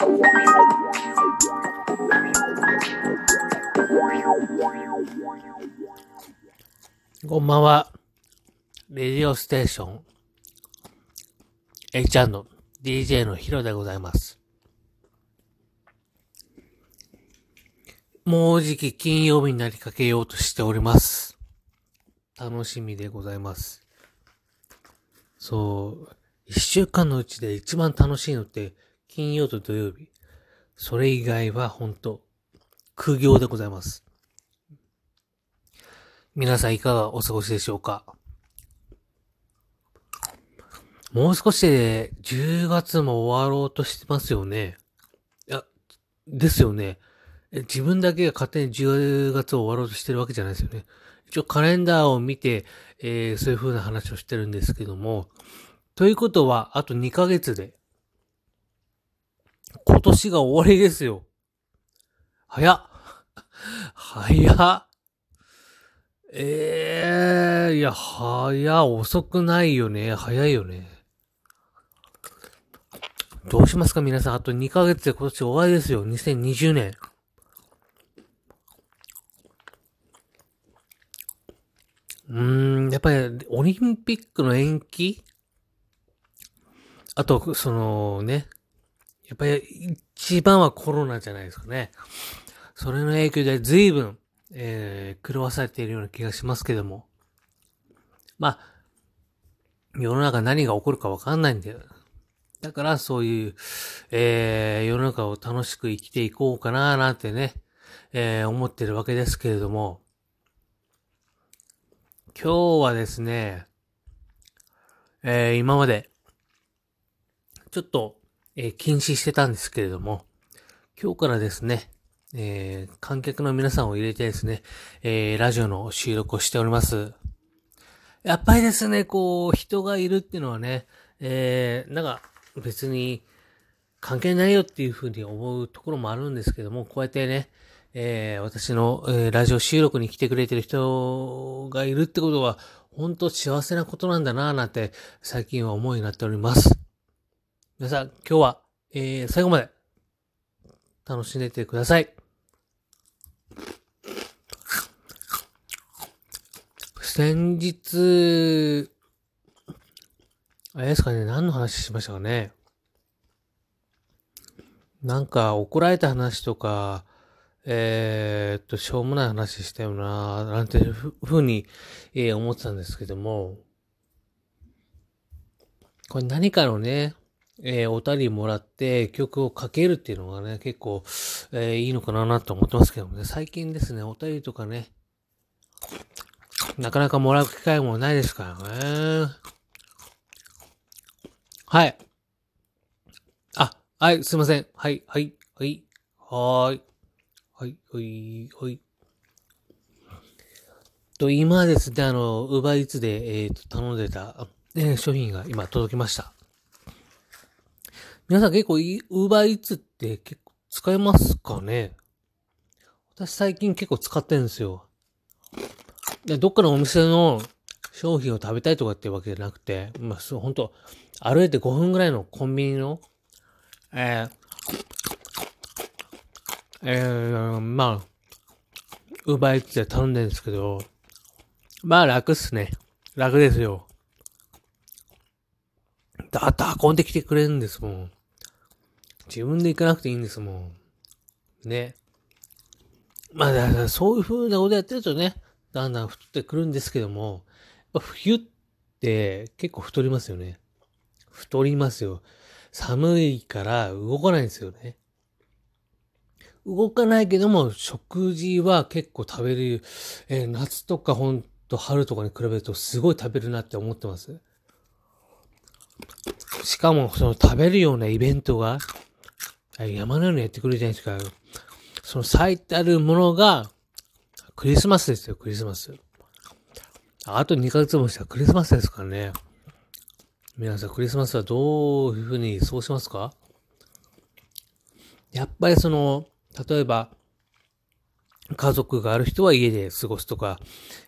こんばんは。レディオステーション H& DJ のヒロでございます。もうじき金曜日になりかけようとしております。楽しみでございます。そう、一週間のうちで一番楽しいのって金曜と土曜日。それ以外は本当苦行でございます。皆さんいかがお過ごしでしょうか？もう少しで10月も終わろうとしてますよね。いや、ですよね。自分だけが勝手に10月を終わろうとしてるわけじゃないですよね。一応カレンダーを見て、えー、そういう風な話をしてるんですけども、ということは、あと2ヶ月で、今年が終わりですよ。早っ。早っ。ええー、いや、早、遅くないよね。早いよね。どうしますか皆さん。あと2ヶ月で今年終わりですよ。2020年。うーん、やっぱりオリンピックの延期？あと、そのね、やっぱり一番はコロナじゃないですかね。それの影響で随分、えー、狂わされているような気がしますけども。まあ、世の中何が起こるかわかんないんだよ。だからそういう、えー、世の中を楽しく生きていこうかななんてね、えー、思ってるわけですけれども、今日はですね、えー、今まで、ちょっと、えー、禁止してたんですけれども、今日からですね、えー、観客の皆さんを入れてですね、えー、ラジオの収録をしております。やっぱりですね、こう、人がいるっていうのはね、えー、なんか別に関係ないよっていうふうに思うところもあるんですけども、こうやってね、えー、私の、えー、ラジオ収録に来てくれてる人がいるってことは、本当幸せなことなんだなぁなんて最近は思いになっております。皆さん、今日は、えー、最後まで楽しんでいてください。先日、あれですかね、何の話しましたかね。なんか怒られた話とか、えー、っと、しょうもない話したよな、なんていうふうに、えー、思ってたんですけども、これ何かのね、えー、おたりもらって曲をかけるっていうのがね、結構、えー、いいのかなと思ってますけどもね、最近ですね、おたりとかね、なかなかもらう機会もないですからね。はい。あ、はい、すいません。はい、はい、はい、はーい。はい、はい、はい。と、今ですね、あの、ウーバーイーツで、えっ、ー、と、頼んでた、えー、商品が今届きました。皆さん結構、ウーバーイーツって結構使えますかね？私最近結構使ってるんですよ。で、どっかのお店の商品を食べたいとかっていうわけじゃなくて、まあ、そう、ほんと、歩いて5分ぐらいのコンビニの、えー、えー、まあ、ウーバーイーツで頼んでるんですけど、まあ楽っすね。楽ですよ。だって運んできてくれるんですもん。自分で行かなくていいんですもん。ね。まあ、だからそういう風なことやってるとね、だんだん太ってくるんですけども、冬って結構太りますよね。太りますよ。寒いから動かないんですよね。動かないけども、食事は結構食べる、えー、夏とかほんと春とかに比べるとすごい食べるなって思ってます。しかも、その食べるようなイベントが、山のようにやってくるじゃないですか。その咲いてあるものが、クリスマスですよ、クリスマス。あと2ヶ月もしたらクリスマスですからね。皆さん、クリスマスはどういうふうに過ごしますか？やっぱりその、例えば、家族がある人は家で過ごすとか、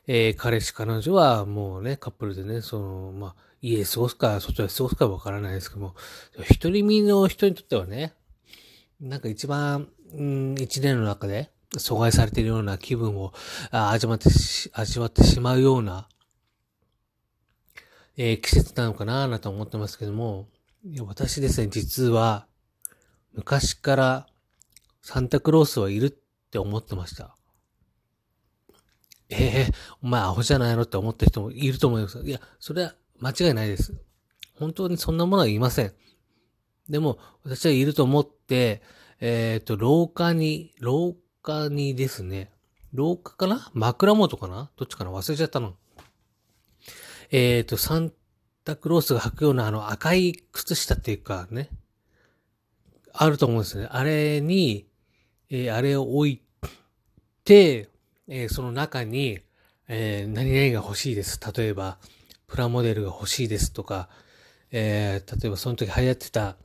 えー、彼氏、彼女はもうね、カップルでね、その、まあ、家で過ごすか、外で過ごすかわからないですけども、一人身の人にとってはね、なんか一番、うん、一年の中で阻害されているような気分を味わってし、味わってしまうような、えー、季節なのかなぁと思ってますけども、私ですね、実は、昔からサンタクロースはいるって思ってました。ええー、お前アホじゃないのって思った人もいると思います。いや、それは間違いないです。本当にそんなものはいません。でも、私はいると思って、えっ、ー、と、廊下に、廊下にですね、廊下かな？枕元かな？どっちかな？忘れちゃったの。えっ、ー、と、サンタクロースが履くようなあの赤い靴下っていうかね、あると思うんですね。あれに、えー、あれを置いて、えー、その中に、えー、何々が欲しいです。例えば、プラモデルが欲しいですとか、えー、例えばその時流行ってた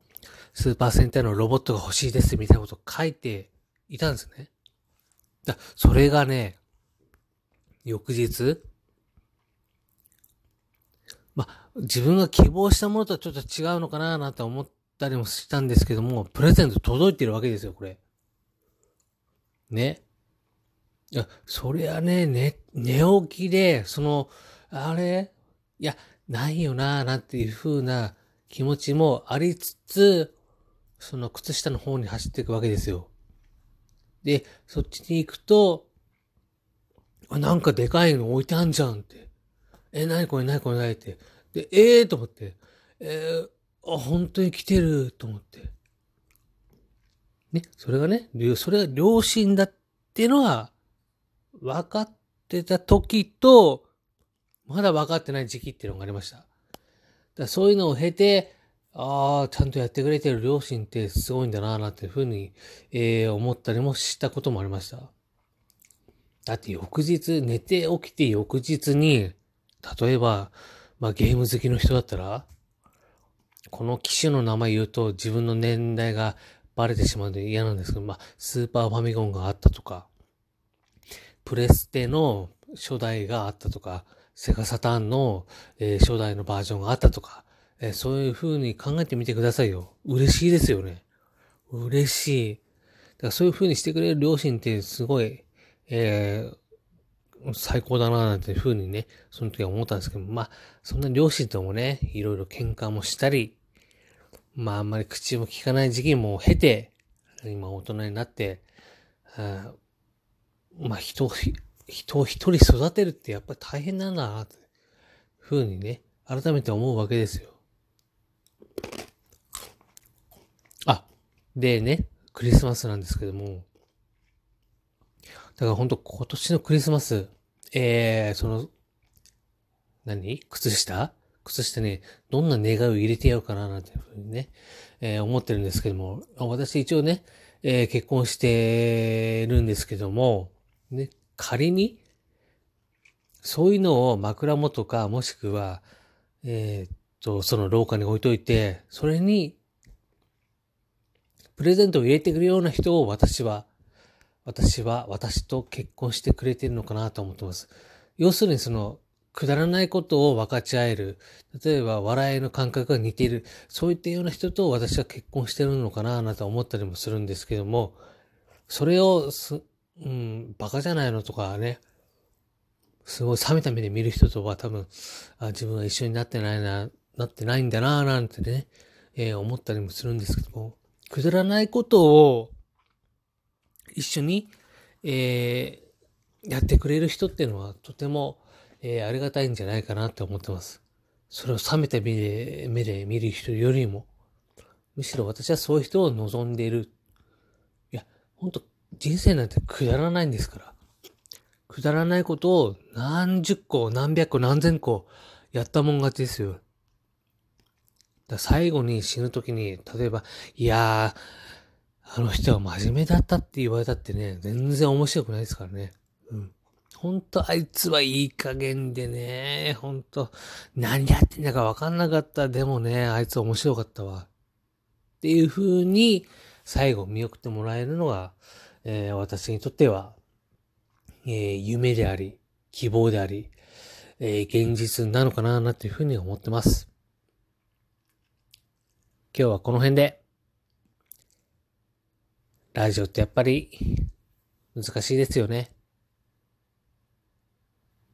スーパー戦隊のロボットが欲しいですみたいなことを書いていたんですね。だそれがね、翌日、ま自分が希望したものとはちょっと違うのかななんて思ったりもしたんですけども、プレゼント届いてるわけですよ、これ。ね。いや、そりゃね、ね、寝起きで、その、あれ？いや、ないよなーなんていう風な気持ちもありつつ、その靴下の方に走っていくわけですよ。で、そっちに行くと、あ、なんかでかいの置いてあんじゃんって。え、なにこれなにこれなにって。で、ええー、と思って。えー、あ、本当に来てると思って。ね、それがね、それが良心だっていうのは、分かってた時と、まだ分かってない時期っていうのがありました。だそういうのを経て、ああ、ちゃんとやってくれてる両親ってすごいんだな、なんていうふうに、えー、思ったりもしたこともありました。だって翌日、寝て起きて翌日に、例えば、まあゲーム好きの人だったら、この機種の名前言うと自分の年代がバレてしまうので嫌なんですけど、まあ、スーパーファミコンがあったとか、プレステの初代があったとか、セガサターンの、えー、初代のバージョンがあったとか、えー、そういう風に考えてみてくださいよ。嬉しいですよね。嬉しい。だからそういう風にしてくれる両親ってすごい、えー、最高だななんていう風にね、その時は思ったんですけど、まあ、そんな両親ともね、いろいろ喧嘩もしたり、まああんまり口も聞かない時期も経て、今大人になって、まあ人を、人を一人育てるってやっぱり大変なんだな、ってふうにね、改めて思うわけですよ。あ、でね、クリスマスなんですけども、だから本当今年のクリスマス、えー、その、何？靴下？靴下にどんな願いを入れてやろうかななんていうふうにね、えー、思ってるんですけども、私一応ね、えー、結婚してるんですけども、ね、仮に、そういうのを枕元か、もしくは、えー、っと、その廊下に置いといて、それに、プレゼントを入れてくるような人を私は、私は、私と結婚してくれてるのかなと思ってます。要するにその、くだらないことを分かち合える。例えば、笑いの感覚が似ている。そういったような人と私は結婚してるのかな、なんて思ったりもするんですけども、それをす、うん、バカじゃないのとかね、すごい冷めた目で見る人とは多分、あ自分は一緒になってないな、なってないんだな、なんてね、えー、思ったりもするんですけども、くだらないことを一緒に、えー、やってくれる人っていうのはとても、えー、ありがたいんじゃないかなって思ってます。それを冷めた目で、目で見る人よりも、むしろ私はそういう人を望んでいる。いや、ほんと、人生なんてくだらないんですから。くだらないことを何十個、何百個、何千個やったもん勝ちですよ。だ最後に死ぬ時に、例えば、いやー、あの人は真面目だったって言われたってね、全然面白くないですからね。うん。ほんとあいつはいい加減でね、ほんと、何やってんだかわかんなかった。でもね、あいつ面白かったわ。っていう風に、最後見送ってもらえるのが、えー、私にとっては、えー、夢であり、希望であり、えー、現実なのかな、なっていうふうに思ってます。今日はこの辺で、ラジオってやっぱり難しいですよね。